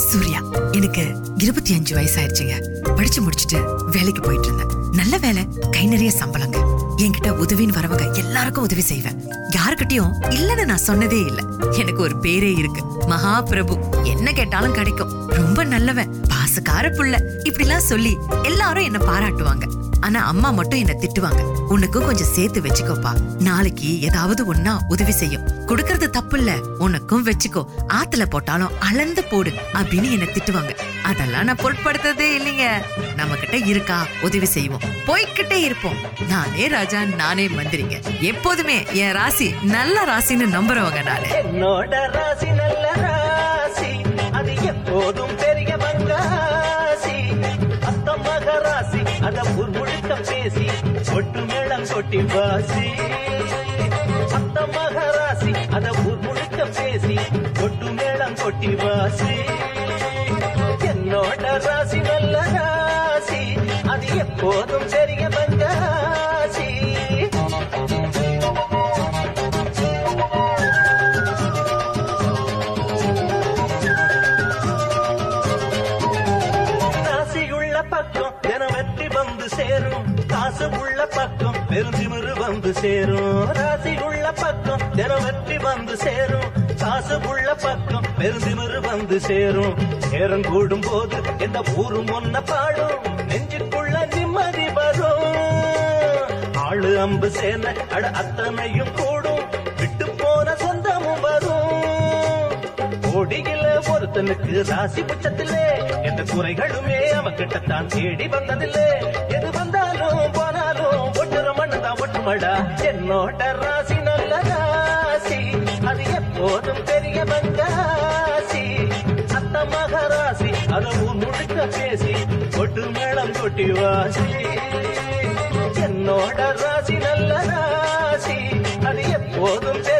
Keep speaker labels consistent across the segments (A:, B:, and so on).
A: சூர்யா எனக்கு இருபத்தி அஞ்சு வயசாயிருச்சுங்க. படிச்சு முடிச்சுட்டு வேலைக்கு போயிட்டு இருந்தேன் நல்ல வேலை கை நிறைய சம்பளங்க. என்கிட்ட உதவின்னு வரவங்க எல்லாருக்கும் உதவி செய்வேன். யாருக்கிட்டயும் இல்லன்னு நான் சொன்னதே இல்ல. எனக்கு ஒரு பேரே இருக்கு. மகா பிரபு என்ன கேட்டாலும் கிடைக்கும். ரொம்ப நல்லவன். பாசக்கார புள்ள. இப்படிலாம் சொல்லி எல்லாரும் என்ன பாராட்டுவாங்க. ஆனா அம்மா மட்டும் என்ன திட்டுவாங்க. உனக்கும் கொஞ்சம் சேர்த்து வச்சுக்கோப்பா. நாளைக்கு ஏதாவது ஒன்னா உதவி செய்யும். கொடுக்கறது தப்பு இல்ல உனக்கும் வச்சுக்கோ. ஆத்துல போட்டாலும் அளந்து போடு அப்படின்னு என்ன திட்டுவாங்க. அதெல்லாம் நான் பொருட்படுத்ததே இல்லைங்க. நம்ம கிட்ட இருக்கா? உதவி செய்வோம். போய்கிட்டே இருப்போம். நானே ராஜா நானே மந்திரிங்க. எப்போதுமே என் ராசி நல்ல ராசின்னு நம்புறவங்க நானு.
B: ராசி நல்ல ராசி. அது எப்போதும் பெரிய அத முழுக்க பேசி கொட்டு மேளம் கொட்டி வாசி. அத்த மகராசி அத அத முழுக்க பேசி கொட்டு மேளம் கொட்டி வாசி. என்னோட ராசி நல்ல ராசி. அது எப்போதும் சரி. பெருந்திமிரு வந்து சேரும். ராசி உள்ள பக்கம் தினம் வெற்றி வந்து சேரும். காசு உள்ள பக்கம் பெருந்திமிரு வந்து சேரும். நேரம் கூடும் போது எந்த ஊரும் ஒன்ன பாடும். நெஞ்சுக்குள்ள நிம்மதி வரும். ஆளு அம்பு சேன அட அத்தனையும் கூடும். விட்டு போன சொந்தமும் வரும். கோடியில ஒருத்தனுக்கு ராசி பட்சத்திலே எந்த குறைகளுமே அவன் கிட்டத்தான் தேடி வந்ததில்லை. எது வந்த மண்ணுதான் ஒட்டுமடா என்னோட ராசி நல்ல ராசி அது எப்போதும் பெரிய பங்காசி அத்த மகராசி அது ஊர் முழுக்க பேசி கொட்டு மேளம் கொட்டி வாசி என்னோட ராசி நல்ல ராசி அது எப்போதும் பெரிய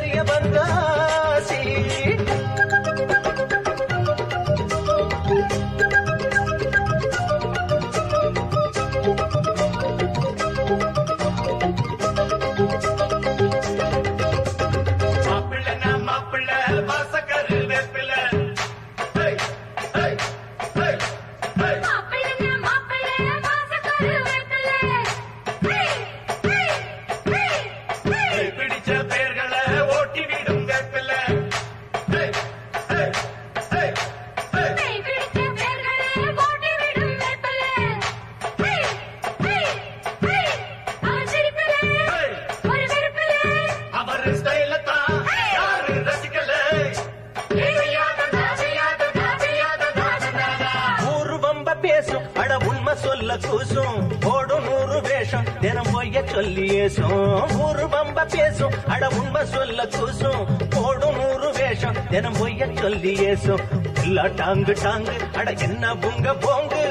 B: தினம் பொய்ய சொல்லி ஏசும் இல்ல டாங்கு டாங்கு அட என்ன புங்க போங்கு?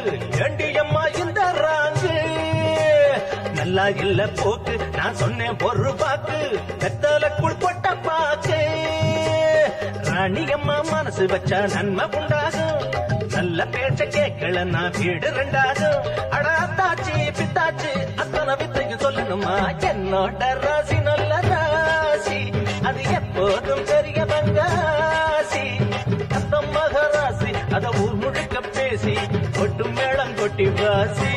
B: ஏண்டி அம்மா இந்த ராங்கு? நல்லா இல்ல போக்கு நான் சொன்னேன் பொறு பாக்கு வெத்தலக்குள் பொட்ட பாக்கு. ராணி அம்மா மனசு வச்சா நன்மை உண்டாகும். நல்ல பேச்ச கேட்கல நான் வீடு ரெண்டாகும். அடா தாச்சி பித்தாச்சி அத்தனை வித்தையும் சொல்லணுமா? என்னோட ராசின குட்டி வாசி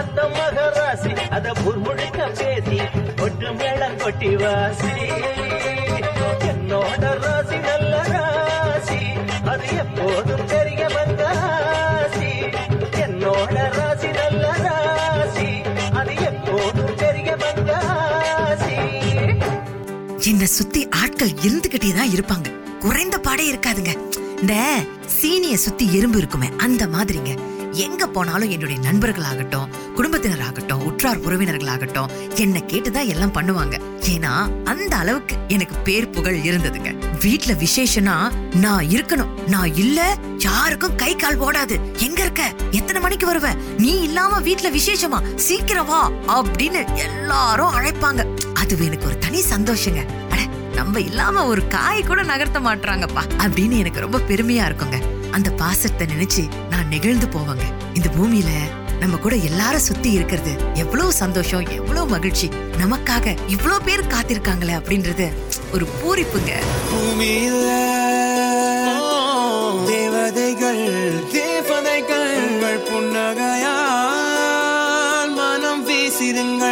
B: அந்த மகராசி அத புர்முழுக்க பேசி கொட்டு மேளம் கொட்டி வாசி. என்னோட ராசி நல்ல ராசி. அது எப்போதும் பெரிய பங்காசி என்னோட ராசி நல்ல ராசி. அது எப்போதும் பெரிய பங்காசி
A: என்ன சுத்தி ஆட்கள் இருந்துகிட்டே தான் இருப்பாங்க. குறைந்த பாடே இருக்காதுங்க. இந்த சீனிய சுத்தி எறும்பு இருக்குமே அந்த மாதிரிங்க. எங்க போனாலும் என்னுடைய நண்பர்களாகட்டும் குடும்பத்தினராகட்டும் உற்றார் உறவினர்களாகட்டும் என்னை கேட்டுதான் எல்லாம் பண்ணுவாங்க. ஏன்னா அந்த அளவுக்கு எனக்கு பேர் புகழ் இருந்ததுங்க. வீட்ல விசேஷனா நான் இருக்கணும். நான் இல்ல யாருக்கும் கை கால் ஓடாது. எங்க இருக்க? எத்தனை மணிக்கு வருவ? நீ இல்லாம வீட்ல விசேஷமா? சீக்கிரம் வா அப்படின்னு எல்லாரும் அழைப்பாங்க. அது எனக்கு ஒரு தனி சந்தோஷங்க. அட நம்ம இல்லாம ஒரு காய் கூட நகர்த்த மாட்றாங்கப்பா அப்படின்னு எனக்கு ரொம்ப பெருமையா இருக்குங்க. அந்த பாசத்தை நினைச்சு நான் நெகிழ்ந்து போவாங்க. இந்த பூமியில நம்ம கூட எல்லாரும் சுத்தி இருக்கிறது எவ்வளவு சந்தோஷம் எவ்வளவு மகிழ்ச்சி நமக்காக இவ்வளவு பேர் காத்திருக்காங்களே அப்படின்றது ஒரு பூரிப்புங்க.
C: பூமியில
A: தேவதைகள் தேவதைகள் புன்னகையால் மனம் பேசிடுங்கள்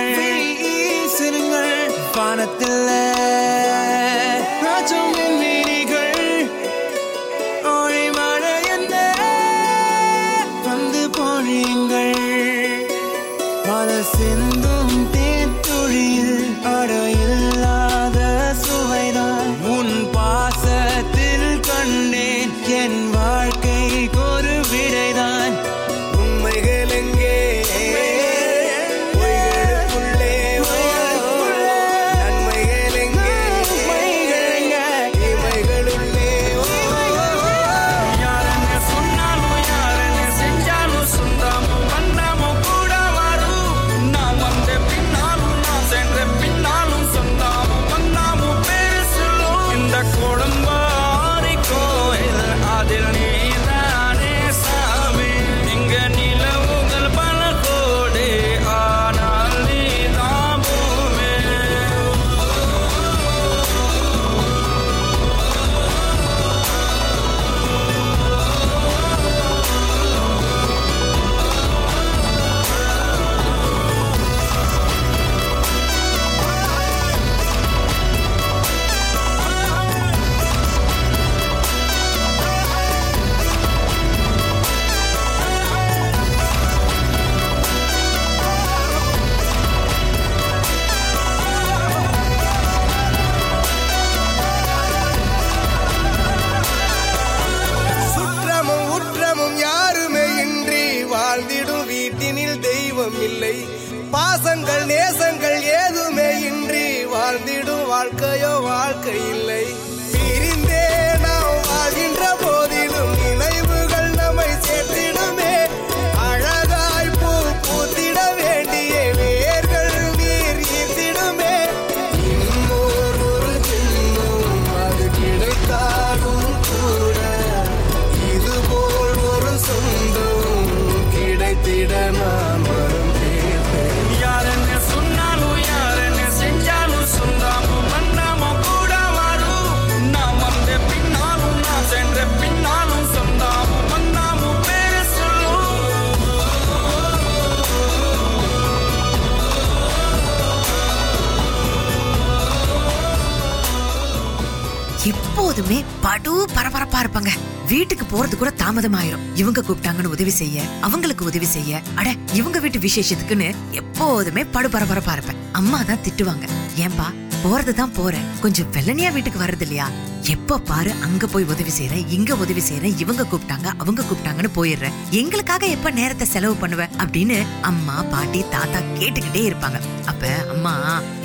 A: தாமதமாயிரும். இவங்க கூப்பிட்டாங்கன்னு உதவி செய்ய அவங்களுக்கு உதவி செய்ய. அட இவங்க வீட்டு விசேஷத்துக்குன்னு எப்போதுமே படு பரபரப்பா இருப்பேன். அம்மா தான் திட்டுவாங்க. ஏன்பா போறதுதான் போறேன் கொஞ்சம் வெள்ளனியா வீட்டுக்கு வர்றது இல்லையா? எப்ப பாரு அங்க போய் உதவி செய்யறேன் இங்க உதவி செய்யறேன் இவங்க கூப்பிட்டாங்க அவங்க கூப்பிட்டாங்கன்னு போயிடுறேன் எங்களுக்காக எப்ப நேரத்தை செலவு பண்ணுவ? அப்படின்னு அம்மா பாட்டி தாத்தா கேட்டுக்கிட்டே இருப்பாங்க. அப்ப அம்மா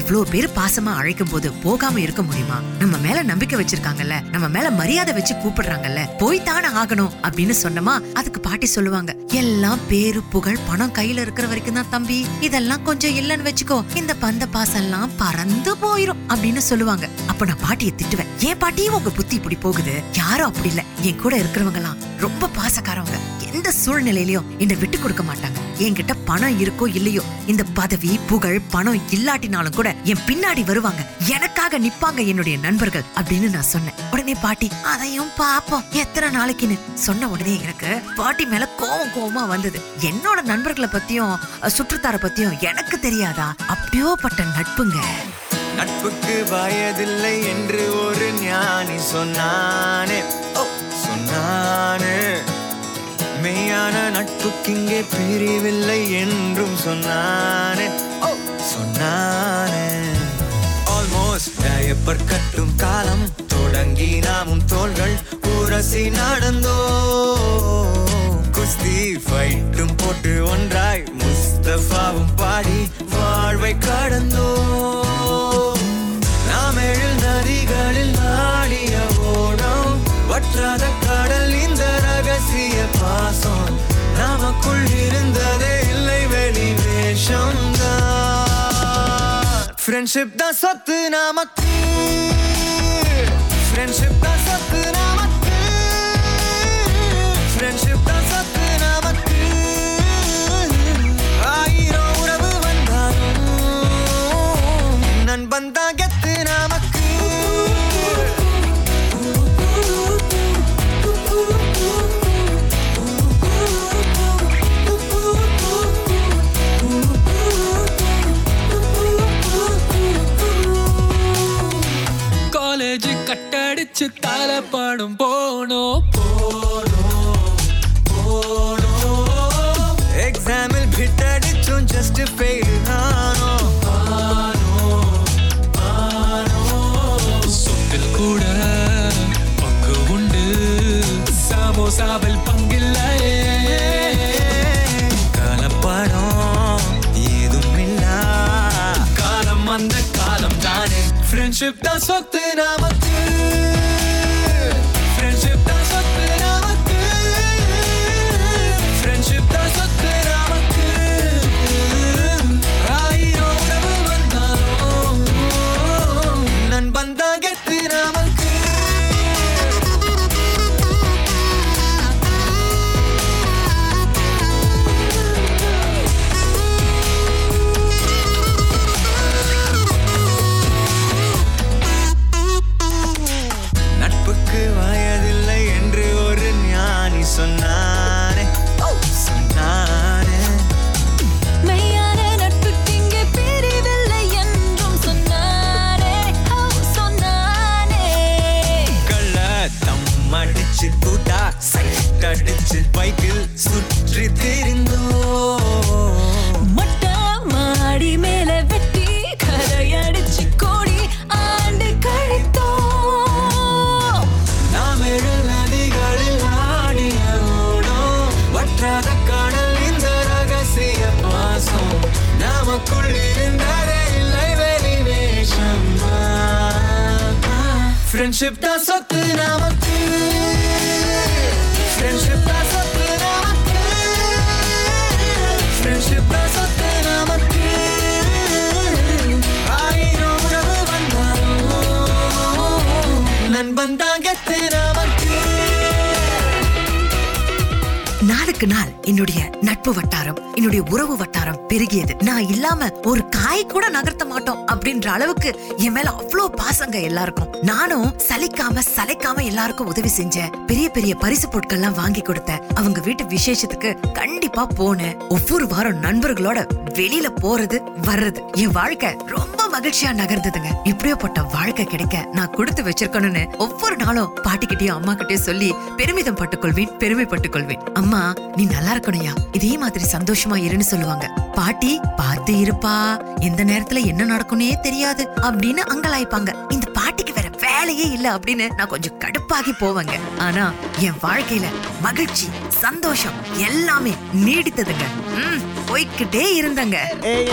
A: இவ்ளோ பேர் பாசமா அழைக்கும் போது போகாம இருக்க முடியுமா? நம்ம மேல நம்பிக்கை வச்சிருக்காங்கல்ல. நம்ம மேல மரியாதை வச்சு கூப்பிடுறாங்கல்ல. போய் தானே ஆகணும் அப்படின்னு சொன்னமா அதுக்கு பாட்டி சொல்லுவாங்க எல்லாம் பேரு புகழ் பணம் கையில இருக்கிற வரைக்கும் தான் தம்பி. இதெல்லாம் கொஞ்சம் இல்லன்னு வச்சுக்கோ. இந்த பந்த பாசம் எல்லாம் பறந்து போயிரும் அப்படின்னு சொல்லுவாங்க. அப்ப நான் பாட்டியை திட்டுவேன் ஏன் பாட்டியும் உங்க புத்தி இப்படி போகுது? யாரும் அப்படி இல்ல. என் கூட இருக்கிறவங்க எல்லாம் ரொம்ப பாசக்காரவங்க. எந்த சூழ்நிலையிலயும் என்னை விட்டு கொடுக்க மாட்டாங்க. என்கிட்ட பணம் இருக்கோ இல்லையோ இந்த பதவி புகழ் பணம் இல்லாட்டினாலும் கூட என் பின்னாடி வருவாங்க. எனக்காக நிப்பாங்க என்னுடைய நண்பர்கள் அப்படின்னு நான் சொன்னேன். உடனே பாட்டி அதையும் பாப்போம். எத்தனை நாளைக்குன்னு சொன்ன உடனே எனக்கு பாட்டி மேல கோவம் கோவமா வந்தது. என்னோட நண்பர்களை பத்தியும் சுற்றுத்தார பத்தியும் எனக்கு தெரியாதா? அப்படியோ பட்ட நட்புங்க.
D: நட்புக்கு வயதில்லை என்று ஒரு ஞானி சொன்னானே. சொன்னானே. மெய்யான நட்புக்கிங்கே பிரிவில்லை என்றும் சொன்னானே. சொன்னானே. ஆல்மோஸ்ட் டயப்பர் கட்டும் காலம் தொடங்கி நாமும் தோள்கள் உரசி நடந்தோ குஸ்தி ஃபைட்டும் போட்டு ஒன்றாய் முஸ்தபாவும் பாடி வாழ்வை கடந்தோ ஃப்ரெண்ட்ஷிப் தான் சொத்து நமக்கு ஃப்ரெண்ட்ஷிப் தான் சொத்து நமக்கு ஃப்ரெண்ட்ஷிப் தான் சொத்து நமக்கு ஆயிரம் உறவு வந்தாலும் நண்பன் தான்
E: கட்டடிச்சு தலப்படம் போனோம்
D: எக்ஸாமில் பிட்டடிச்சும் ஜஸ்ட் ஃபெயில் ஆனோ
E: சொத்தில் கூட பங்கு உண்டு. சமோசாவில் பங்கில்லையே.
D: கலப்படம் ஏதும் இல்லா காலம் அந்த காலம் தானே. ஃப்ரெண்ட்ஷிப் தான் சொத்து நாம
A: என்னுடைய உறவு வட்டாரம் பெருகியது. நான் இல்லாம ஒரு காய் கூட நகர்த்த மாட்டோம் அப்படின்ற அளவுக்கு என் மேல அவ்வளோ பாசங்க எல்லாருக்கும். நானும் சலிக்காம சலைக்காம எல்லாருக்கும் உதவி செஞ்சேன். பெரிய பெரிய பரிசு பொருட்கள்லாம் வாங்கி கொடுத்தேன். அவங்க வீட்டு விசேஷத்துக்கு கண்டிப்பா போனேன். ஒவ்வொரு வாரம் நண்பர்களோட வெளியில போறது வர்றது. என் வாழ்க்கை ரொம்ப மகிழ்ச்சியா நகர்ந்ததுங்க. இப்படியேப்பட்ட வாழ்க்கை கிடைக்க நான் கொடுத்து வச்சிருக்கணும்னு ஒவ்வொரு நாளும் பாட்டிக்கிட்டயும் அம்மா கிட்டயும் சொல்லி பெருமிதம் பட்டுக்கொள்வேன் பெருமைப்பட்டுக் கொள்வேன் அம்மா நீ நல்லா இருக்கணும்யா. இதே மாதிரி சந்தோஷமா இருன்னு சொல்லுவாங்க. பாட்டி பார்த்து இருப்பா. எந்த நேரத்துல என்ன நடக்கும்னே தெரியாது அப்படின்னு அங்கலாய்ப்பாங்க. இந்த பாட்டிக்கு வேற வேலையே இல்ல அப்படின்னு நான் கொஞ்சம் கடுப்பாகி போவேங்க. ஆனா என் வாழ்க்கையில மகிழ்ச்சி சந்தோஷம் எல்லாமே நீடித்ததுங்க. ம், போய்க்கிட்டே இருந்தங்க.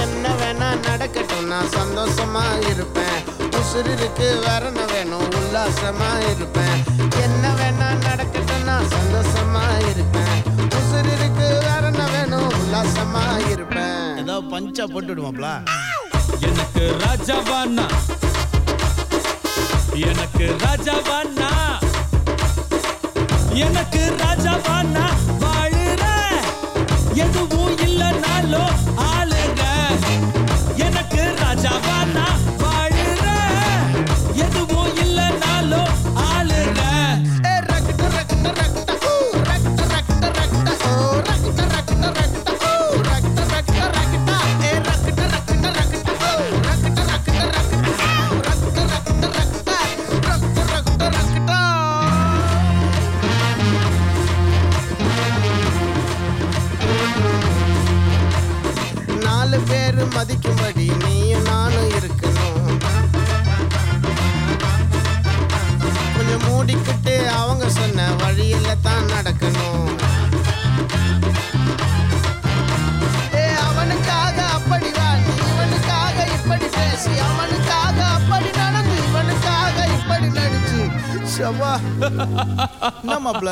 F: என்ன வேணா நடக்கட்டும் நான் சந்தோஷமா இருப்பேன். உசுருக்கு வரண வேணும் உல்லாசமா இருப்பேன். என்ன வேணா நடக்கட்டும் நான் சந்தோஷமா இருப்பேன். உசுருக்கு வரண வேணும் உல்லாசமா இருப்பேன். ஏதோ பஞ்சா போட்டு விடுவாப்ல.
G: எனக்கு ராஜாவானா எனக்கு ராஜாவானா எனக்கு ராஜாவானா? வாழுற? எதுவும் இல்லைனாலும்
F: ஆள்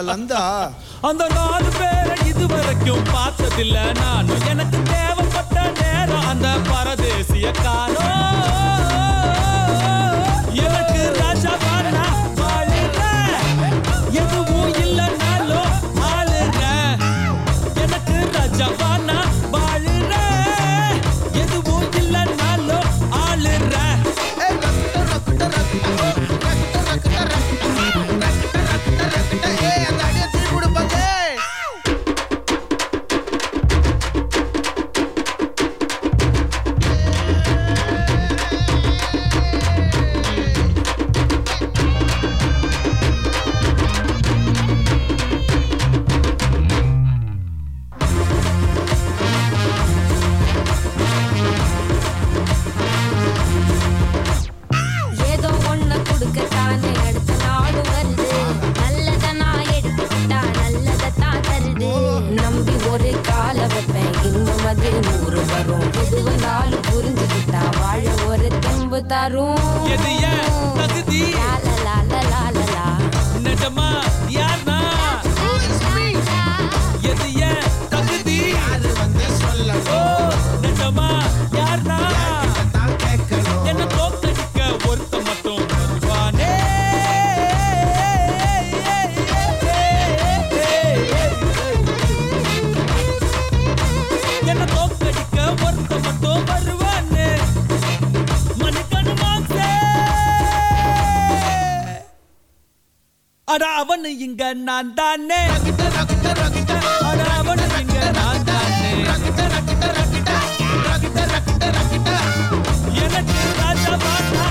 F: லந்தா
G: அந்த நாலு பேரை இதுவரைக்கும் பார்த்ததில்ல. நானும் எனக்கு தேவைப்பட்ட நேரம் அந்த பரதேசிய காலம் அட அவனு இங்க நான் தானே. அட அவனு இங்க நான் தானே. எனக்கு ராஜா மாட்டா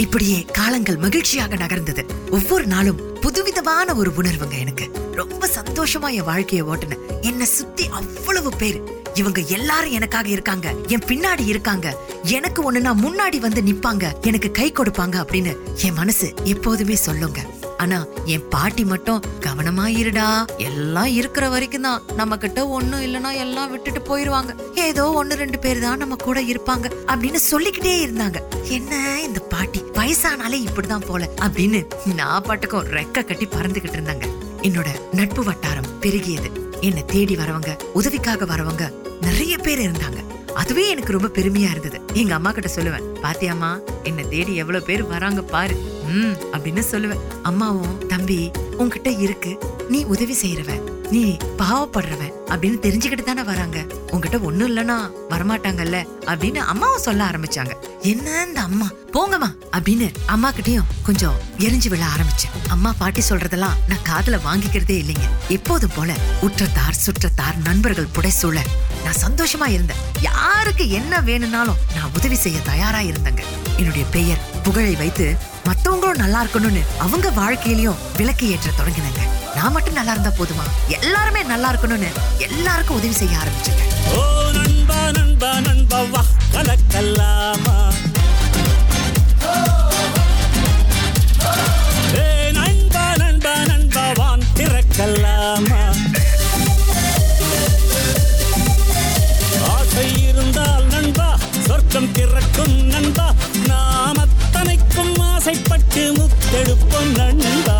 A: இப்படியே காலங்கள் மகிழ்ச்சியாக நகர்ந்தது. ஒவ்வொரு நாளும் புதுவிதமான ஒரு உணர்வுங்க எனக்கு. ரொம்ப சந்தோஷமா என் வாழ்க்கையை ஓட்டுனேன் என்னை சுத்தி அவ்வளவு பேர். இவங்க எல்லாரும் எனக்காக இருக்காங்க. என் பின்னாடி இருக்காங்க. எனக்கு ஒண்ணுனா முன்னாடி வந்து நிப்பாங்க. எனக்கு கை கொடுப்பாங்க அப்படின்னு என் மனசு எப்போதுமே சொல்லுங்க. ஆனா என் பாட்டி மட்டும் கவனமா இருடா எல்லாம் இருக்கிற வரைக்கும் தான் நம்ம கிட்ட ஒண்ணும் இல்லைன்னா எல்லாம் விட்டுட்டு போயிருவாங்க. ஏதோ ஒண்ணு ரெண்டு பேர் தான் நம்ம கூட இருப்பாங்க அப்படின்னு சொல்லிக்கிட்டே இருந்தாங்க. என்ன இந்த பாட்டி வயசானாலே இப்படிதான் போல அப்படின்னு நான் பாட்டுக்கும் ரெக்க கட்டி பறந்துகிட்டு இருந்தாங்க. என்னோட நட்பு வட்டாரம் பெருகியது. என்னை தேடி வரவங்க உதவிக்காக வரவங்க நிறைய பேர் இருந்தாங்க. அதுவே எனக்கு ரொம்ப பெருமையா இருந்தது. எங்க அம்மா கிட்ட சொல்லுவேன் பாத்தியாமா என்ன தேடி எவ்வளவு பேர் வராங்க பாரு. ம் அப்படின்னு சொல்லுவேன். அம்மாவும் தம்பி உன்கிட்ட இருக்கு. நீ உதவி செய்யறவ நீ பாவப்படுறவன். அப்படின்னு தெரிஞ்சுக்கிட்டு தானே வராங்க. உன்கிட்ட ஒண்ணும் இல்லனா வரமாட்டாங்கல்ல. அப்படின்னு அம்மாவும் சொல்ல ஆரம்பிச்சாங்க. என்ன இந்த அம்மா? போங்கம்மா. அப்படின்னு அம்மா கிட்டயும் கொஞ்சம் எரிஞ்சு விழ ஆரம்பிச்சேன். அம்மா பாட்டி சொல்றதெல்லாம் நான் காதுல வாங்கிக்கிறதே இல்லைங்க. எப்போது போல உற்றத்தார் சுற்றத்தார் நண்பர்கள் புடைசூழ நான் சந்தோஷமா இருந்தேன். யாருக்கு என்ன வேணும்னாலும் நான் உதவி செய்ய தயாரா இருந்தேங்க. என்னுடைய பெயர் புகழை வைத்து மத்தவங்களும் நல்லா இருக்கணும்னு அவங்க வாழ்க்கையிலயும் விளக்கு ஏற்ற தொடங்கினாங்க. நான் மட்டும் நல்லா இருந்தா போதுமா? எல்லாருமே நல்லா இருக்கணும்னு எல்லாருக்கும் உதவி செய்ய ஆரம்பிச்சேங்க.
H: ஓ நண்பா நண்பா நண்பா வா நண்பா நண்பா நண்பா வான் திறக்கல்லாமா? ஆசை இருந்தால் நண்பா சொர்க்கம் திறக்கும் நண்பா நாம ஆசைப்பட்டு நண்பா.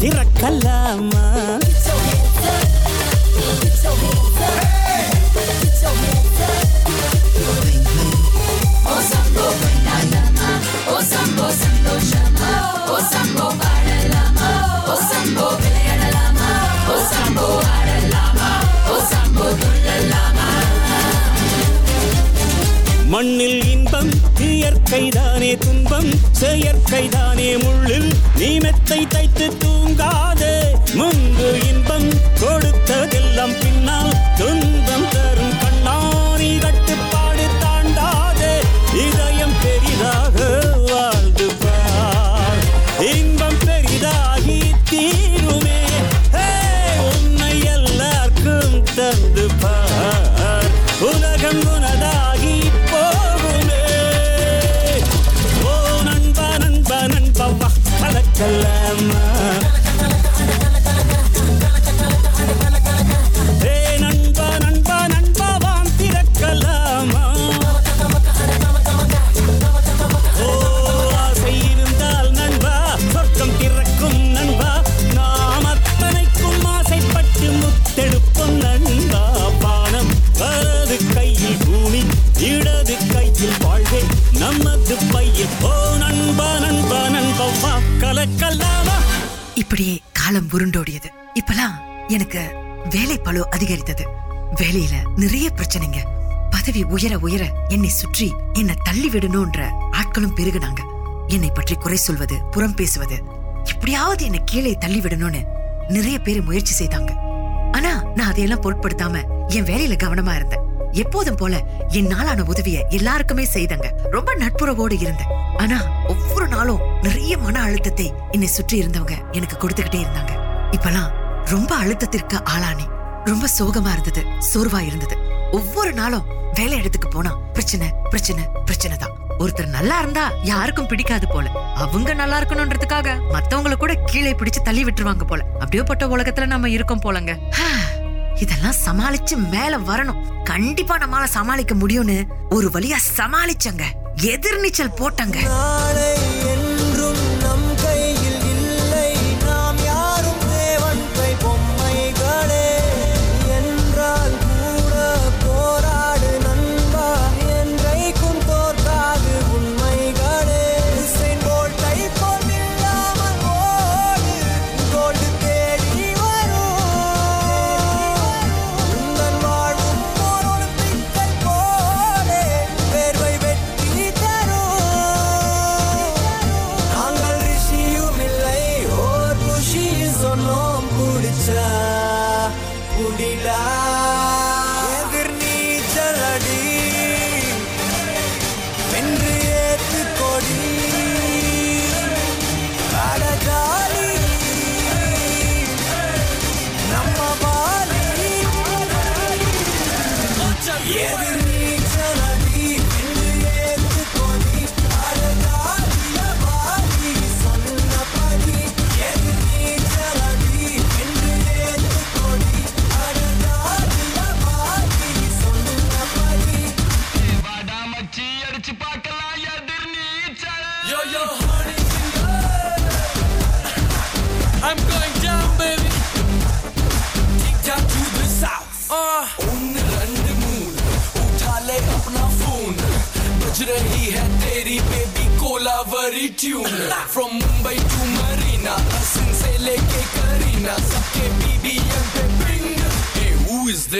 H: திறக்கலாமா? மண்ணில் இன்பம் இயற்கைதான் தானே துன்பம் செயற்கை தானே முள்ளில். நீ மெத்தை தைத்து தூங்காதே. முன்பு இன்பம் கொடுத்ததெல்லாம் பின்னால். துன்பம் உலகம்
A: உருண்டோடியது. இப்பெல்லாம் எனக்கு வேலை பளு அதிகரித்தது. வேலையில நிறைய பிரச்சனைங்க. பதவி உயர உயர என்னை சுற்றி என்னை தள்ளி விடணும்ன்ற ஆட்களும் பெருகினாங்க. என்னை பற்றி குறை சொல்வது புறம் பேசுவது எப்படியாவது என்னை கீழே தள்ளி விடணும்னு நிறைய பேர் முயற்சி செய்தாங்க. ஆனா நான் அதையெல்லாம் பொருட்படுத்தாம என் வேலையில கவனமா இருந்தேன். எப்போதும் போல என் நாளான உதவிய எல்லாருக்குமே செய்தங்க. ரொம்ப நட்புறவோடு இருந்தேன். ஆனா ஒவ்வொரு நாளும் நிறைய மன அழுத்தத்தை என்னை சுற்றி இருந்தவங்க எனக்கு கொடுத்துக்கிட்டே இருந்தாங்க. இப்பெல்லாம் ரொம்ப அழுத்தத்திற்கு ஆளானே. ரொம்ப சோகமா இருந்தது சோர்வா இருந்தது. ஒவ்வொரு நாளும் வேலை இடத்துக்கு போனா பிரச்சனை பிரச்சனை பிரச்சனை தான். ஒருத்தர் நல்லா இருந்தா யாருக்கும் பிடிக்காது போல. அவங்க நல்லா இருக்கணும்ன்றதுக்காக மத்தவங்களை கூட கீழே பிடிச்சு தள்ளி விட்டுருவாங்க போல. அப்படியே பட்ட உலகத்துல நம்ம இருக்கோம் போலங்க. இதெல்லாம் சமாளிச்சு மேல வரணும். கண்டிப்பா நம்மளால சமாளிக்க முடியும்னு ஒரு வழியா சமாளிச்சங்க. எதிர்நீச்சல் போட்டங்க.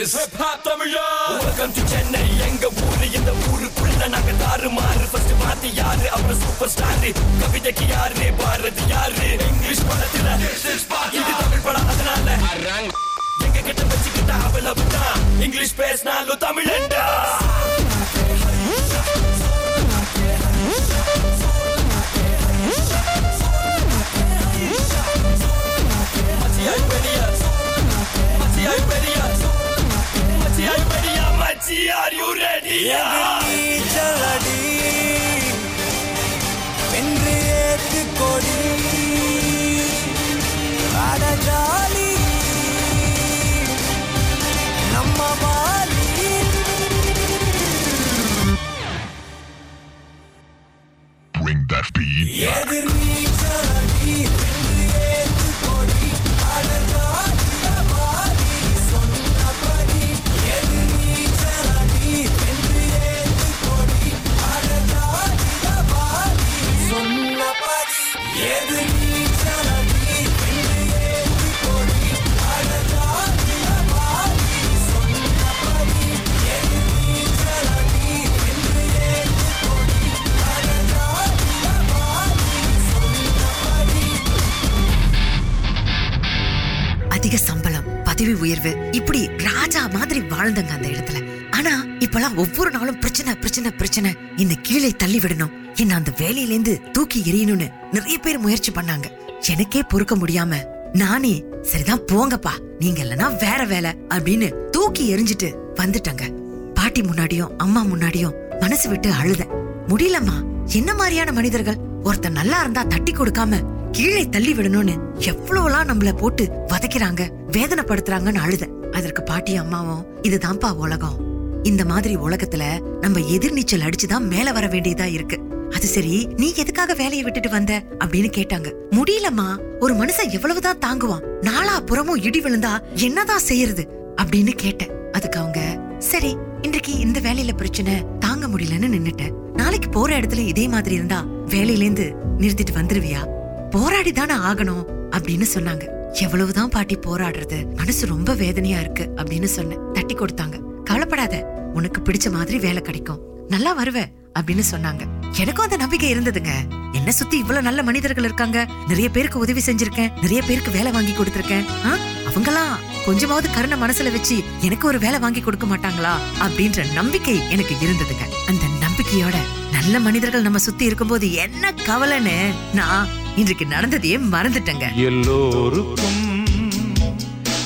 I: This? Hip hop Tamizha Welcome to Chennai எங்க ஊரு இந்த ஊருக்குள்ள நாங்க தாறு மாறு ஃபர்ஸ்ட் மாத்தி யாரு? அப்புறம் சூப்பர் ஸ்டார் கவிதைக்கு யாரு? பாரதி யாரு? இங்கிலீஷ் படத்துல இது தமிழ் படம் அதனால. எங்க கிட்ட வச்சுக்கிட்ட அவ்வளவு தான் இங்கிலீஷ் பேசினாலும் தமிழண்டா பெரிய மச்சியார் யூ ரெடி
D: நீச்சல் அடி ஏத்து கொடி.
A: பிரச்சனை பிரச்சனை? என்ன கீழே தள்ளி விடணும். என்ன அந்த வேலையில இருந்து தூக்கி எறியணும்னு நிறைய பேர் முயற்சி பண்ணாங்க. எனக்கே பொறுக்க முடியாம நானே சரிதான் போங்கப்பா. நீங்க இல்லனா வேற வேலை அப்படின்னு தூக்கி எறிஞ்சிட்டு வந்துட்டங்க. பாட்டி முன்னாடியும் அம்மா முன்னாடியும் மனசு விட்டு அழுத முடியலம்மா. என்ன மாதிரியான மனிதர்கள்? ஒருத்தர் நல்லா இருந்தா தட்டி கொடுக்காம கீழே தள்ளி விடணும்னு எவ்வளவுலாம் நம்மள போட்டு வதைக்கிறாங்க வேதனைப்படுத்துறாங்கன்னு அழுத அதற்கு பாட்டி அம்மாவும் இதுதான்ப்பா உலகம். இந்த மாதிரி உலகத்துல நம்ம எதிர்நீச்சல் அடிச்சுதான் மேல வர வேண்டியதா இருக்கு. அது சரி நீ எதுக்காக வேலையை விட்டுட்டு வந்த? அப்படின்னு கேட்டாங்க. முடியலம்மா. ஒரு மனுஷன் எவ்வளவுதான் தாங்குவான். நாலா புறமும் இடி விழுந்தா என்னதான் செய்யறது? அப்படின்னு கேட்டேன். அதுக்கு அவங்க சரி இன்றைக்கு இந்த வேலையில பிரச்சனை தாங்க முடியலன்னு நின்னுட்டேன். நாளைக்கு போற இடத்துல இதே மாதிரி இருந்தா வேலையில இருந்து நிறுத்திட்டு வந்துருவியா? போராடி தானே ஆகணும் அப்படின்னு சொன்னாங்க. எவ்வளவுதான் பாட்டி போராடுறது மனசு ரொம்ப வேதனையா இருக்கு அப்படின்னு சொன்னேன். தட்டி கொடுத்தாங்க. கவலைப்படாத உனக்கு பிடிச்ச மாதிரி வேலை கிடைக்கும். நல்லா வருவ அப்படின்னு சொன்னாங்க. எனக்கும் அந்த நம்பிக்கை இருந்ததுங்க. என்ன சுத்தி இவ்வளவு நல்ல மனிதர்கள் இருக்காங்க. நிறைய பேருக்கு உதவி செஞ்சிருக்கேன். நிறைய பேருக்கு வேலை வாங்கி கொடுத்திருக்கேன். ஆ? அவங்கலாம் கொஞ்சமாவது கருணை மனசுல வச்சு எனக்கு ஒரு வேலை வாங்கி கொடுக்க மாட்டாங்களா? அப்படின்ற நம்பிக்கை எனக்கு இருந்ததுங்க. அந்த நம்பிக்கையோட நல்ல மனிதர்கள் நம்ம சுத்தி இருக்கும்போது என்ன கவலைன்னு நான் இன்றைக்கு நடந்ததையே மறந்துட்டேங்க.
J: எல்லோருக்கும்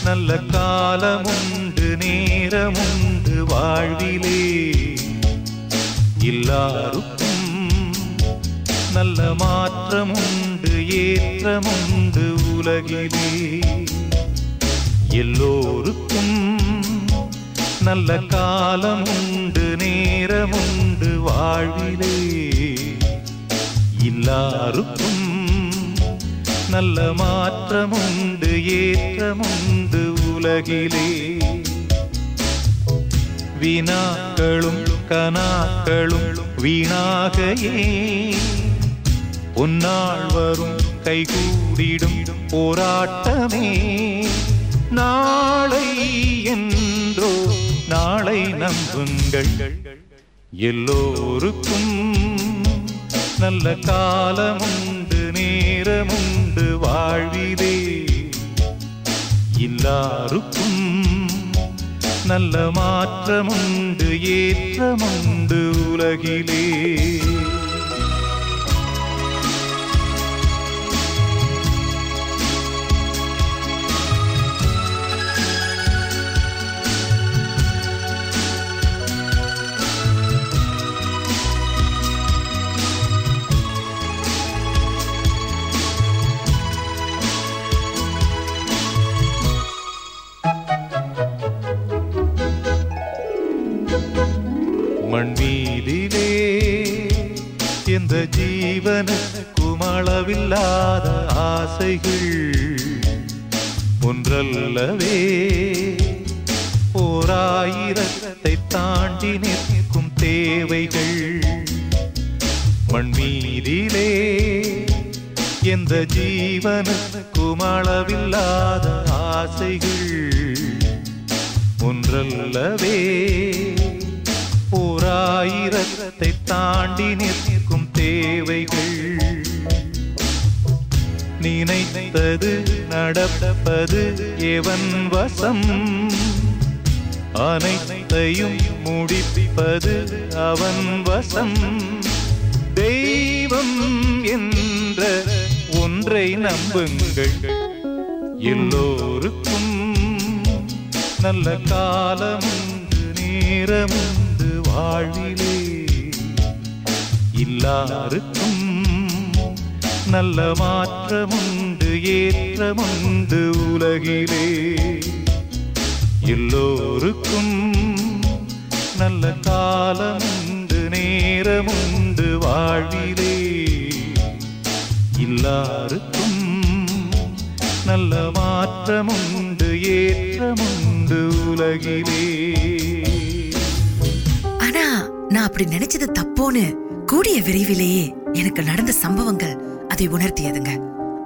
J: நல்ல காலமுண்டு நேரமுண்டு வாழ்விலே எல்லாருக்கும் நல்ல மாற்றமுண்டு ஏற்றமுண்டு உலகிலே. எல்லோருக்கும் நல்ல காலமுண்டு நேரமுண்டு வாழ்விலே. எல்லாருக்கும் நல்ல மாற்றமுண்டு ஏற்றமுண்டு உலகிலே. வினாக்களும் கனாக்களும் வீணாகையே. உன்னாள் வரும் கைகூடிடும் போராட்டமே. நாளை என்றோ நாளை நம்புங்கள். எல்லோருக்கும் நல்ல காலமுண்டு நேரமுண்டு வாழ்விதே எல்லாருக்கும் நல்ல மாற்றமுண்டு ஏற்றமுண்டு உலகிலே. இந்த ஜீவன குமளவில்லாத ஆசைகள் ஒன்றல்லவே. ஓராயிரத்தை தாண்டி நிற்கும் தேவைகள் மண்மீதிலே. எந்த ஜீவன குமளவில்லாத ஆசைகள் ஒன்றல்லவே. ஓராயிரத்தை தாண்டி நிற்கும் தேவைகள். நினைத்தது நடப்பது எவன் வசம்? அனைத்தையும் முடிப்பது அவன் வசம். தெய்வம் என்ற ஒன்றை நம்புங்கள். எல்லோருக்கும் நல்ல காலமுண்டு நேரமுண்டு வாழ்விலே எல்லாருக்கும் நல்ல மாற்றமுண்டு ஏற்றமுண்டு உலகிலே. எல்லோருக்கும் நல்ல காலமுண்டு நேரமுண்டு வாழ்விலே. எல்லாருக்கும் நல்ல மாற்றமுண்டு ஏற்றமுண்டு உலகிலே.
A: ஆனா நான் அப்படி நினைச்சது தப்போன்னு கூடிய விரைவிலேயே எனக்கு நடந்த சம்பவங்கள் அதை உணர்த்தியதுங்க.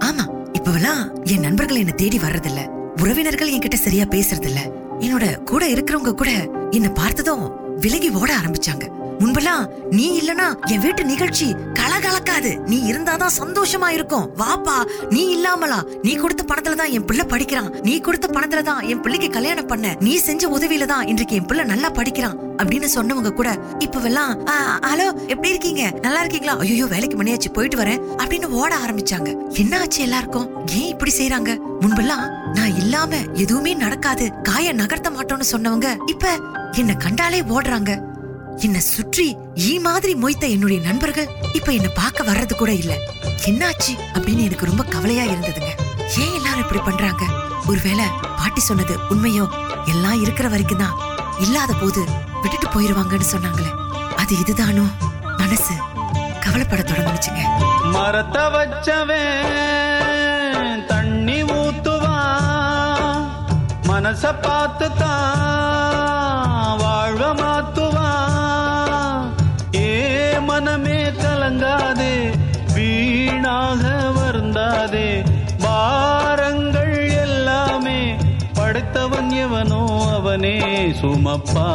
A: ஆமா இப்பவெல்லாம் என் நண்பர்கள் என்ன தேடி வர்றதில்ல. உறவினர்கள் என்கிட்ட சரியா பேசுறதில்ல. என்னோட கூட இருக்கிறவங்க கூட என்ன பார்த்ததும் விலகி ஓட ஆரம்பிச்சாங்க. முன்பெல்லாம் நீ இல்லனா என் வீட்டு நிகழ்ச்சி கலகலக்காது. நீ இருந்தாதான் சந்தோஷமா இருக்கும் வாப்பா நீ இல்லாமலா? நீ கொடுத்த பணத்துல தான் என் பிள்ளை படிக்கிறான். நீ கொடுத்த பணத்துல தான் என் பிள்ளைக்கு கல்யாணம் பண்ண. நீ செஞ்ச உதவியில தான் இன்றைக்கு என் பிள்ளை நல்லா படிக்கிறான் அப்படின்னு சொன்னவங்க கூட இப்பவெல்லாம் ஹலோ எப்படி இருக்கீங்க? நல்லா இருக்கீங்களா? ஐயோ வேலைக்கு மணியாச்சு போயிட்டு வரேன். அப்படின்னு ஓட ஆரம்பிச்சாங்க. என்ன ஆச்சு எல்லாருக்கும்? ஏன் இப்படி செய்யறாங்க முன்பெல்லாம் நான் இல்லாம எதுவுமே நடக்காது. காய நகர்த்த மாட்டோம்னு சொன்னவங்க இப்ப என்ன கண்டாலே ஓடுறாங்க. என்ன சுற்றி ஈ மாதிரி மொய்த்த என்னுடைய நண்பர்கள் இப்ப என்ன பார்க்க வர்றது கூட இல்ல. என்னாச்சு அப்படின்னு எனக்கு ரொம்ப கவலையா இருந்ததுங்க. ஏன் எல்லாரும் இப்படி பண்றாங்க? ஒருவேளை பாட்டி சொன்னது உண்மையோ? எல்லாம் இருக்கிற வரைக்கும் தான். இல்லாத போது விட்டுட்டு போயிருவாங்கன்னு சொன்னாங்களே. அது இதுதானோ? மனசு கவலைப்பட தொடங்குச்சுங்க.
J: மரத்த வச்சவே தண்ணி ஊத்துவா மனச பார்த்து
G: सुमप्पा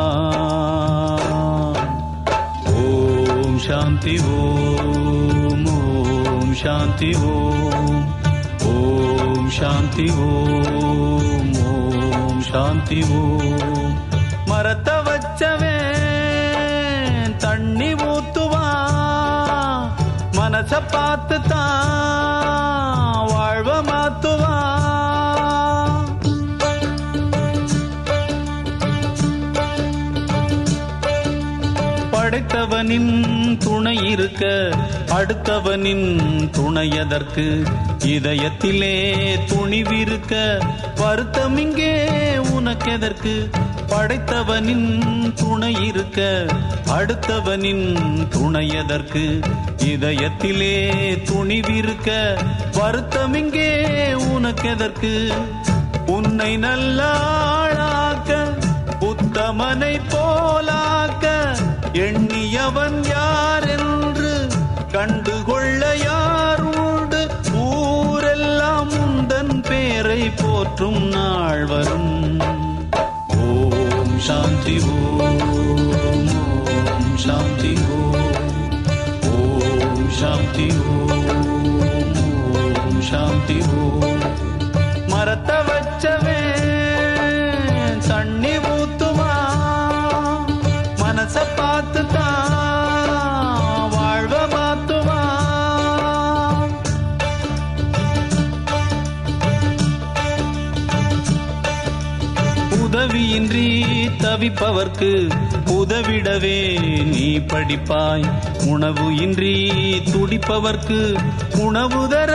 G: ॐ शान्ति ॐ ॐ शान्ति ॐ ॐ शान्ति ॐ ॐ शान्ति ॐ मरतवच्चवे तण्णि मूत्त्वा मनस पात्रता படைத்தவனின் துணை இருக்க அடுத்தவனின் துணையதற்கு இதயத்திலே துணிவிருக்க வருத்தம் இங்கே உனக்கெதற்கு? படைத்தவனின் துணை இருக்க அடுத்தவனின் துணையதற்கு இதயத்திலே துணிவிருக்க வருத்தம் இங்கே உனக்கெதற்கு? உன்னை நல்லாளாக்க புத்தமனை போலாக்க எண்ணி கண்டுகொள்ள யாரோடு? ஊரெல்லாம் உந்தன் பேரை போற்றும் நாள் வரும். ஓம் சாந்தி ஓம் ஓம் சாந்தி ஓம் ஓம் சாந்தி ஓம் ஓம் சாந்தி ஓம். தவிப்பவர்க்கு உதவிடவே நீ படிப்பாய். உணவு இன்றி துடிப்பவர்க்கு உணவு தர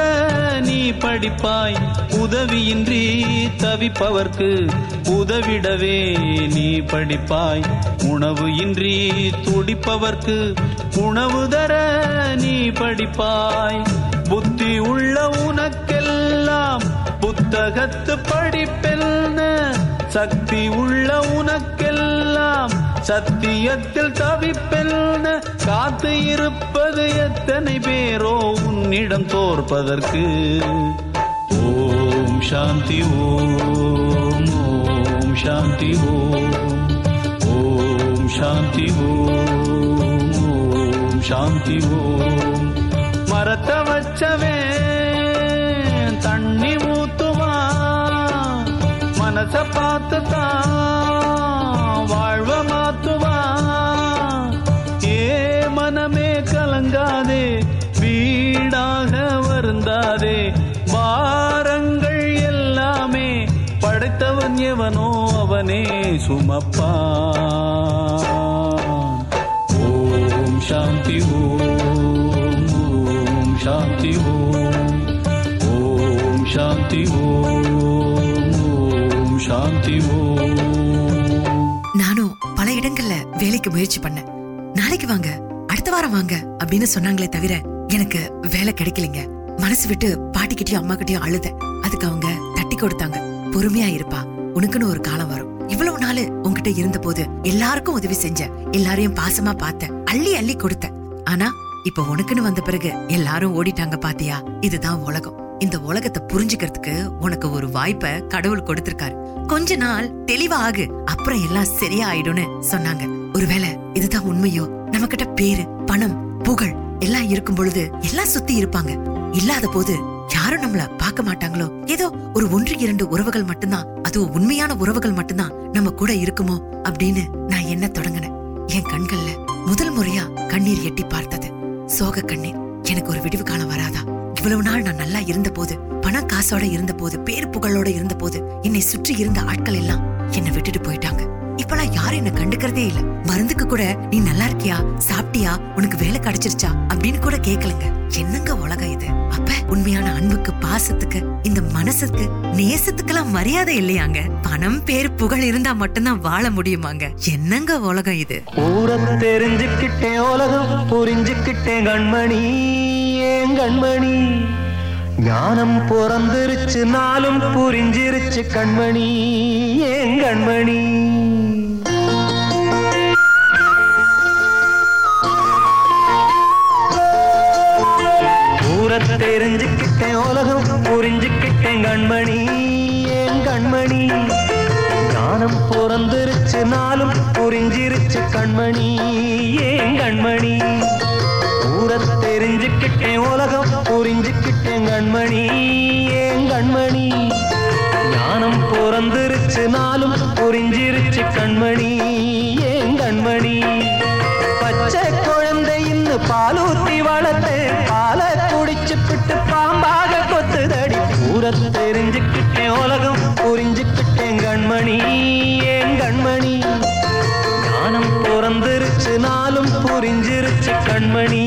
G: நீ படிப்பாய். உதவியின்றி தவிப்பவர்க்கு உதவிடவே நீ படிப்பாய். உணவு இன்றி துடிப்பவர்க்கு உணவு தர நீ படிப்பாய். புத்தி உள்ள உனக்கெல்லாம் புத்தகத்து படிப்பெல்லாம் சக்தி உள்ள உனக்கெல்லாம் சத்தியத்தில் தவிப்பெல்ல காத்து இருப்பது எத்தனை பேரோ உன்னிடம் தோற்பதற்கு. ஓம் சாந்தி ஓம் ஓம் சாந்தி ஓம் ஓம் சாந்தி ஓம் ஓம் சாந்தி ஓம். மரத்த வச்சவே தண்ணி ஊத்துவா மனச பார்த்து தான் வாழ்வ மாத்துவா ஏ மனமே கலங்காதே வீடாக வருந்தாதே. பாரங்கள் எல்லாமே படைத்தவன் எவனோ அவனே சுமப்பா. ஓம் சாந்தி ஓம் ஓம் சாந்தி ஓம். ஓம் சாந்தி ஓம் ஓம். சாந்தி
A: நானும் பல இடங்கள்ல வேலைக்கு முயற்சி பண்ணேன். நாளைக்கு வாங்க அடுத்த வாரம் வாங்க அப்படின்னு சொன்னாங்களே தவிர எனக்கு வேலை கிடைக்கலைங்க. மனசு விட்டு பாட்டிக்கிட்டயும் அம்மா கிட்டயும் அழுத அதுக்கு அவங்க தட்டி கொடுத்தாங்க. பொறுமையா இருப்பா. உனக்குன்னு ஒரு காலம் வரும். இவ்வளவு நாள் உன்கிட்ட இருந்த போது எல்லாருக்கும் உதவி செஞ்ச எல்லாரையும் பாசமா பார்த்த அள்ளி அள்ளி கொடுத்த ஆனா இப்ப உனக்குன்னு வந்த பிறகு எல்லாரும் ஓடிட்டாங்க பாத்தியா? இதுதான் உலகம். இந்த உலகத்தை புரிஞ்சுக்கிறதுக்கு உனக்கு ஒரு வாய்ப்பை கடவுள் கொடுத்திருக்காரு. கொஞ்ச நாள் தெளிவா ஆகு அப்புறம் எல்லாம் சரியா ஆயிடும்னு சொன்னாங்க. ஒருவேளை இதுதான் உண்மையோ? நம்ம கிட்ட பேரு பணம் புகழ் எல்லாம் இருக்கும் பொழுது எல்லாம் சுத்தி இருப்பாங்க. இல்லாத போது யாரும் நம்மள பார்க்க மாட்டாங்களோ? ஏதோ ஒரு ஒன்று இரண்டு உறவுகள் மட்டும்தான் அதுவும் உண்மையான உறவுகள் மட்டும்தான் நம்ம கூட இருக்குமோ? அப்படின்னு நான் என்ன தொடங்கினேன். என் கண்கள்ல முதல் முறையா கண்ணீர் எட்டி பார்த்தது. சோக கண்ணீர். எனக்கு ஒரு விடிவு காலம் வராதா? இவ்வளவு நாள் நான் நல்லா இருந்த போது பண காசோட இருந்த போது பேர் புகழோட இருந்த போது என்னை சுற்றி இருந்த ஆட்கள் எல்லாம் என்னை விட்டுட்டு போயிட்டாங்க. இப்பெல்லாம் யாரும் என்ன கண்டுக்கிறதே இல்ல. மருந்துக்கு கூட நீ நல்லா இருக்கியா? சாப்பிட்டியா? உனக்கு வேலை கிடைச்சிருச்சா? அப்படின்னு கூட கேட்கலங்க என்னங்க உலகம் இது? அப்ப உண்மையான அன்புக்கு பாசத்துக்கு இந்த மனசுக்கு நேசத்துக்கெல்லாம் மரியாதை இல்லையாங்க? பணம் பேர் புகழ் இருந்தா மட்டும்தான் வாழ முடியுமாங்க? என்னங்க உலகம் இது?
K: ஊரம் தெரிஞ்சுக்கிட்டேன் உலகம் புரிஞ்சுக்கிட்டேன் கண்மணி. ஏன் கண்மணி? ஞானம் பிறந்திருச்சு நாளும் புரிஞ்சிருச்சு கண்மணி. ஏன் கண்மணி? ஊரை தெரிஞ்சுக்கிட்டேன் உலகம் புரிஞ்சுக்கிட்டேன் கண்மணி. ஏன் கண்மணி? ஞானம் பிறந்திருச்சு நாளும் புரிஞ்சிருச்சு கண்மணி. ஏன் கண்மணி? புரிஞ்சுக்கிட்டேன் உலகம் புரிஞ்சுக்கிட்டேன் கண்மணி ஏன் கண்மணி? ஞானம் பிறந்திருச்சு நாளும் புரிஞ்சிருச்சு கண்மணி ஏன் கண்மணி? பச்சை குழந்தை இன்னும் பாலூத்தி வளர்த்து பாலை குடிச்சு பிட்டு பாம்பாக கொத்துதடி. ஊர தெரிஞ்சுக்கிட்டேன் உலகம் புரிஞ்சுக்கிட்டேன் கண்மணி ஏன் கண்மணி? ஞானம் பிறந்திருச்சு நாளும் புரிஞ்சிருச்சு கண்மணி.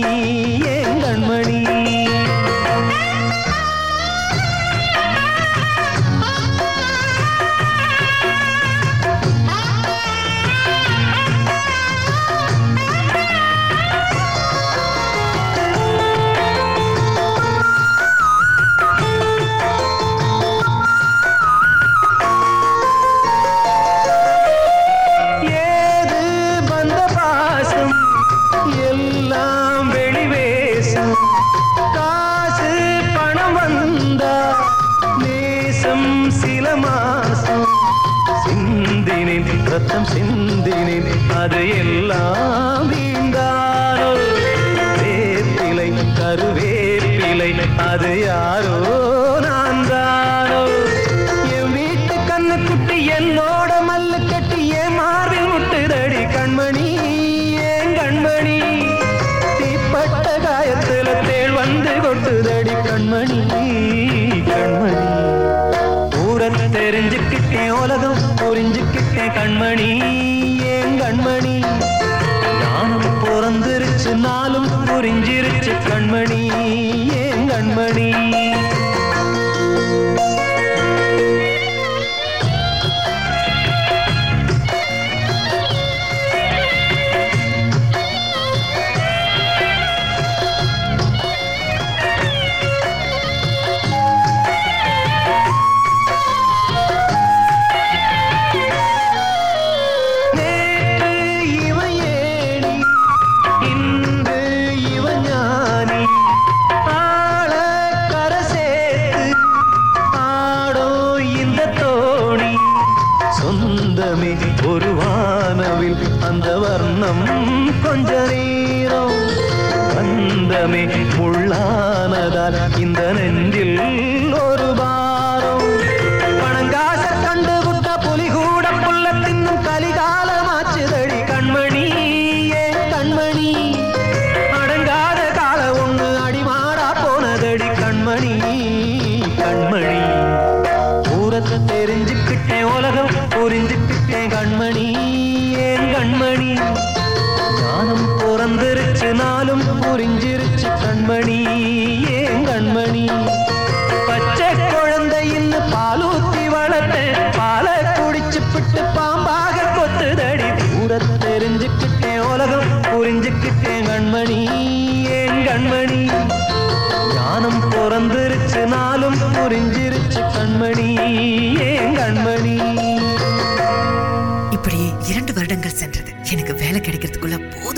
K: ரத்தம் சிந்தினேன் அது எல்லாம்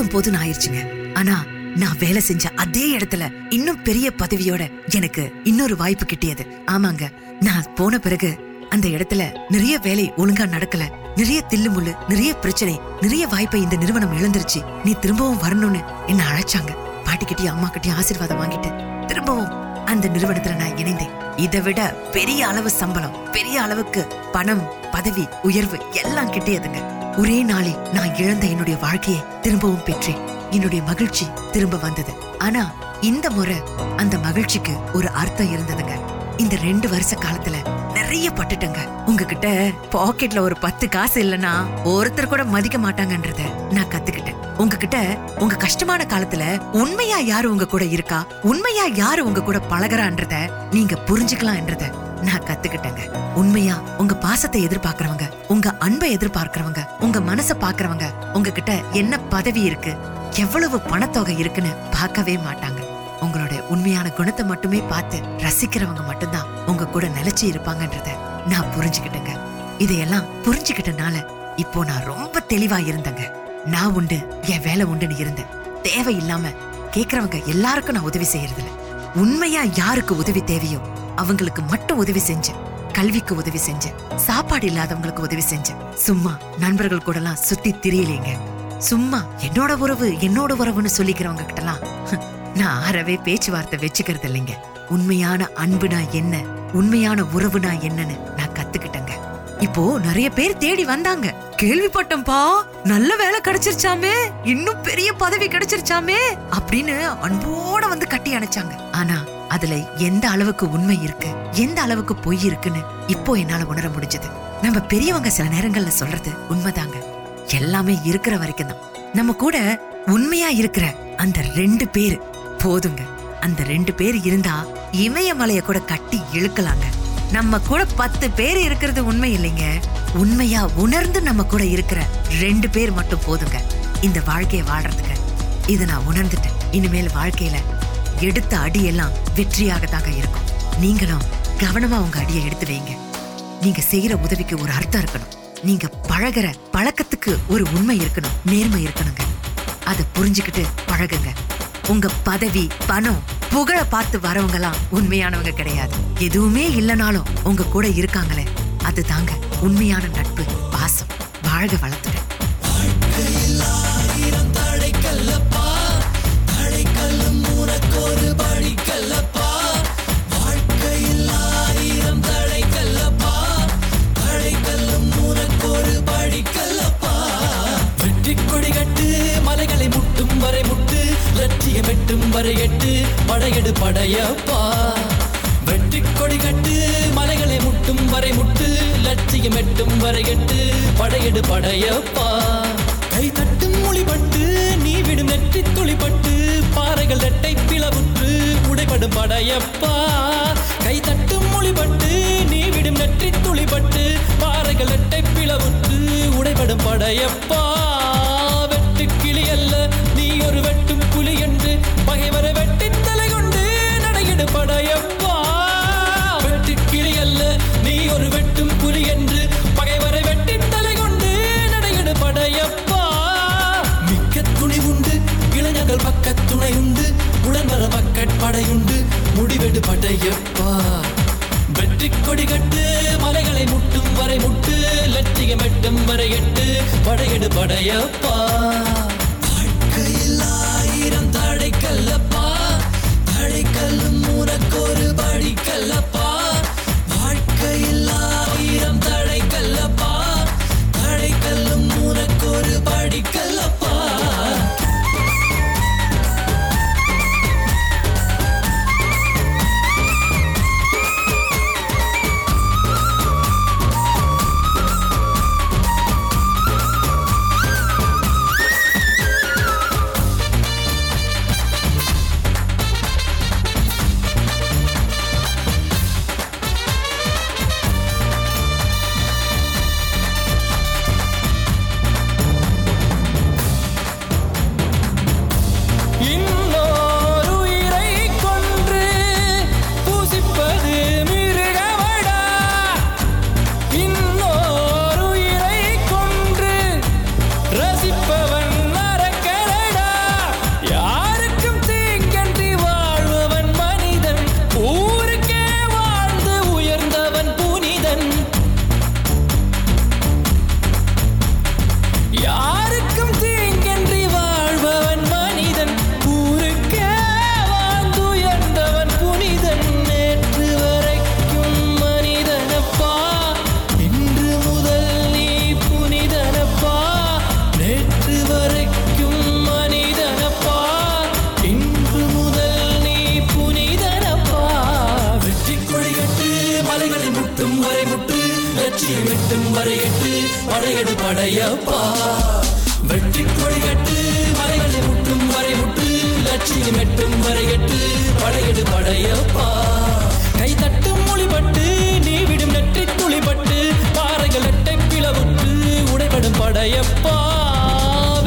A: போதும் போதும் ஆயிருச்சுங்க. ஆனா நான் வேலை செஞ்ச அதே இடத்துல இன்னும் பெரிய பதவியோட எனக்கு இன்னொரு வாய்ப்பு கிட்டியது. ஆமாங்க. நான் போன பிறகு அந்த இடத்துல நிறைய வேலை ஒழுங்கா நடக்கல. நிறைய தில்லு முள்ளு நிறைய பிரச்சனை நிறைய வாய்ப்பை இந்த நிறுவனம் இழந்துருச்சு. நீ திரும்பவும் வரணும்னு என்ன அழைச்சாங்க. பாட்டிக்கிட்டயும் அம்மா கிட்டயும் ஆசீர்வாதம் வாங்கிட்டு திரும்பவும் அந்த நிறுவனத்துல நான் இணைந்தேன். இதை விட பெரிய அளவு சம்பளம் பெரிய அளவுக்கு பணம் பதவி உயர்வு எல்லாம் கிட்டியதுங்க. ஒரே நாளில் நான் இழந்த என்னுடைய வாழ்க்கையை திரும்பவும் பெற்றேன். என்னுடைய மகிழ்ச்சி திரும்ப வந்தது. ஆனா இந்த முறை அந்த மகிழ்ச்சிக்கு ஒரு அர்த்தம் இருந்ததுங்க. இந்த ரெண்டு வருஷ காலத்துல நிறைய பட்டுட்டேங்க. உங்ககிட்ட பாக்கெட்ல ஒரு பத்து காசு இல்லனா ஒருத்தர் கூட மதிக்க மாட்டாங்கன்றத நான் கத்துக்கிட்டேன். உங்ககிட்ட உங்க கஷ்டமான காலத்துல உண்மையா யாரு உங்க கூட இருக்கா? உண்மையா யாரு உங்க கூட பழகிறான்றத நீங்க புரிஞ்சுக்கலாம்ன்றத நான் கத்துக்கிட்டேங்க. உண்மையா உங்க பாசத்தை எதிர்பார்க்கறவங்க உங்க அன்பை எதிர்பார்க்கறவங்க உங்க மனசை பாக்குறவங்க உங்ககிட்ட என்ன பதவி இருக்கு எவ்வளவு பணத்தொகை இருக்குன்னு பார்க்கவே மாட்டாங்க. உங்களோட உண்மையான குணத்தை மட்டுமே பார்த்து ரசிக்கிறவங்க மட்டும்தான் உங்க கூட நிலைச்சு இருப்பாங்கன்றத நான் புரிஞ்சுக்கிட்டேங்க. இதையெல்லாம் புரிஞ்சுக்கிட்டனால இப்போ நான் ரொம்ப தெளிவா இருந்தேங்க. நான் உண்டு என் வேலை உண்டுன்னு இருந்தேன் தேவையில்லாம கேக்குறவங்க எல்லாருக்கும் நான் உதவி செய்யறதில்ல. உண்மையா யாருக்கு உதவி தேவையோ அவங்களுக்கு மட்டும் உதவி செஞ்சேன். கல்விக்கு உதவி செஞ்சேன். சாப்பாடு இல்லாதவங்களுக்கு உதவி செஞ்சேன். சும்மா நண்பர்கள் கூட எல்லாம் சுத்தி திரியலைங்க. சும்மா என்னோட உறவு என்னோட உறவுன்னு சொல்லிக்கிறவங்க கிட்டலாம் நான் அறவே பேச்சுவார்த்தை வச்சுக்கிறது இல்லைங்க உண்மையான அன்புனா என்ன? உண்மையான உறவுனா என்னன்னு நான் கத்துக்கிட்டேங்க. இப்போ நிறைய பேர் தேடி வந்தாங்க. கேள்விப்பட்டம்பா நல்ல வேலை கிடைச்சிருச்சாமே. இன்னும் பெரிய பதவி கிடைச்சிருச்சாமே. அப்படின்னு அன்போட வந்து கட்டி அணைச்சாங்க. ஆனா அதுல எந்த அளவுக்கு உண்மை இருக்கு எந்த அளவுக்கு பொய் இருக்குன்னு இப்போ என்னால உணர முடிஞ்சது. நம்ம பெரியவங்க சில நேரங்கள்ல சொல்றது உண்மைதாங்க. எல்லாமே இருக்கிற வரைக்கும் தான். நம்ம கூட உண்மையா இருக்கிற அந்த ரெண்டு பேர் போதுங்க. அந்த ரெண்டு பேர் இருந்தா இமயமலைய கூட கட்டி இழுக்கலாங்க. நம்ம கூட பத்து பேர் இருக்கிறது உண்மை இல்லைங்க. உண்மையா உணர்ந்து நம்ம கூட இருக்கிற ரெண்டு பேர் மட்டும் போதுங்க. இந்த வாழ்க்கைய வாழ்றதுக்கு. இத நான் உணர்ந்துட்டேன். இனிமேல் வாழ்க்கையில எடுத்த அடியெல்லாம் வெற்றியாக தாங்க இருக்கும். நீங்களும் கவனமா உங்க அடியை எடுத்து வைங்க. நீங்க செய்யற உதவிக்கு ஒரு அர்த்தம் இருக்கணும். நீங்க பழகுற பழக்கத்துக்கு ஒரு உண்மை இருக்கணும். நேர்மை இருக்கணுங்க. அதை புரிஞ்சுக்கிட்டு பழகுங்க. உங்க பதவி பணம் புகழ பார்த்து வரவங்கலாம் உண்மையானவங்க கிடையாது. எதுவுமே இல்லனாலும் உங்க கூட இருக்காங்களே அதுதாங்க உண்மையான நட்பு பாசம் வாழ்க வளர்த்துட்டேன்
E: படையெடு படையப்பா. வெற்றி கொடி கட்டு மலைகளை முட்டும் வரை முட்டு லட்சியம் எட்டும் வரை எட்டு படையெடு படையப்பா. கை தட்டும் மொழிபட்டு நீ விடும் நெற்றி துளிப்பட்டு பாறைகள் ரெட்டை பிளவுற்று உடைபடும் படையப்பா. கை தட்டும் மொழிபட்டு நீ விடும் நெற்றி துளிப்பட்டு பாறைகள் ரெட்டை பிளவுற்று உடைபடும் படையப்பா. பக்கட்படையுண்டு முடிவெடு படையப்பா வெற்றி கொடி கட்டு மலைகளை முட்டும் வரை முட்டு லட்சியம் எட்டும் வரை எட்டு படையெடு படையப்பா முட்டும் வரை முட்டு லட்சியம் எட்டும் வரை எட்டு படையடு படையப்பா. வெற்றி கொடி கட்டு மலைகளை முட்டும் வரை முட்டு லட்சியம் எட்டும் வரை எட்டு படையடு படையப்பா. கை தட்டும் மொழிபட்டு நீ விடும் நெற்றி துளிபட்டு பாறைகள் எட்டை பிளவுட்டு உடைபடும் படையப்பா.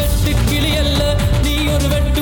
E: வெட்டு கிளி அல்ல நீ ஒரு வெட்டு